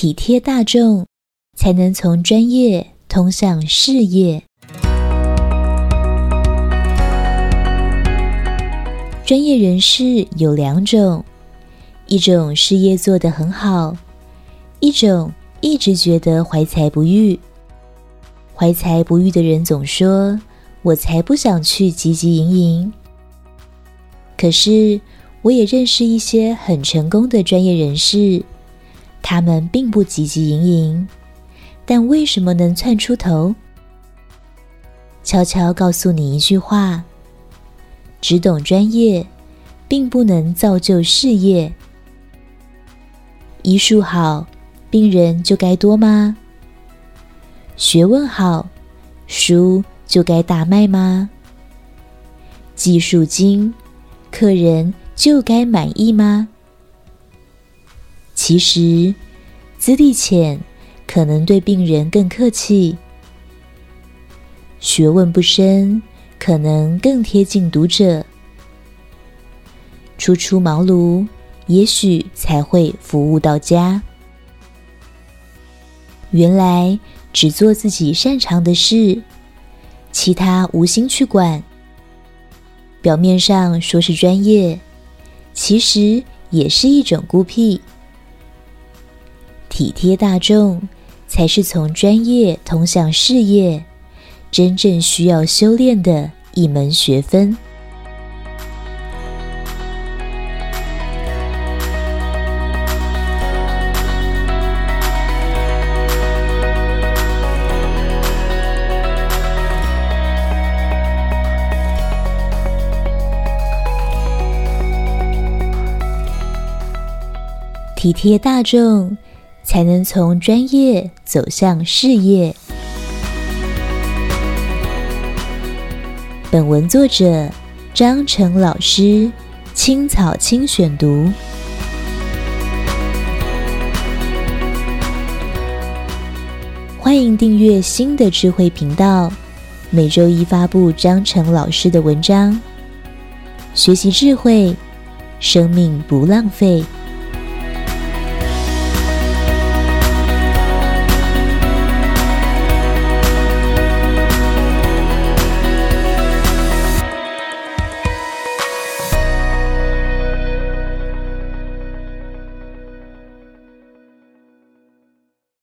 体贴大众，才能从专业通向事业。专业人士有两种，一种事业做得很好，一种一直觉得怀才不遇。怀才不遇的人总说：“我才不想去汲汲营营。”可是，我也认识一些很成功的专业人士，他们并不汲汲营营，但为什么能窜出头？悄悄告诉你一句话。只懂专业，并不能造就事业。医术好，病人就该多吗？学问好，书就该大卖吗？技术精，客人就该满意吗？其实，资历浅可能对病人更客气；学问不深，可能更贴近读者，初出茅庐，也许才会服务到家。原来只做自己擅长的事，其他无心去管。表面上说是专业，其实也是一种孤僻。体贴大众，才是从专业通向事业。真正需要修炼的一门学分。体贴大众，才能从专业走向事业。本文作者张成老师，青草青选读。欢迎订阅新的智慧频道，每周一发布张成老师的文章，学习智慧，生命不浪费。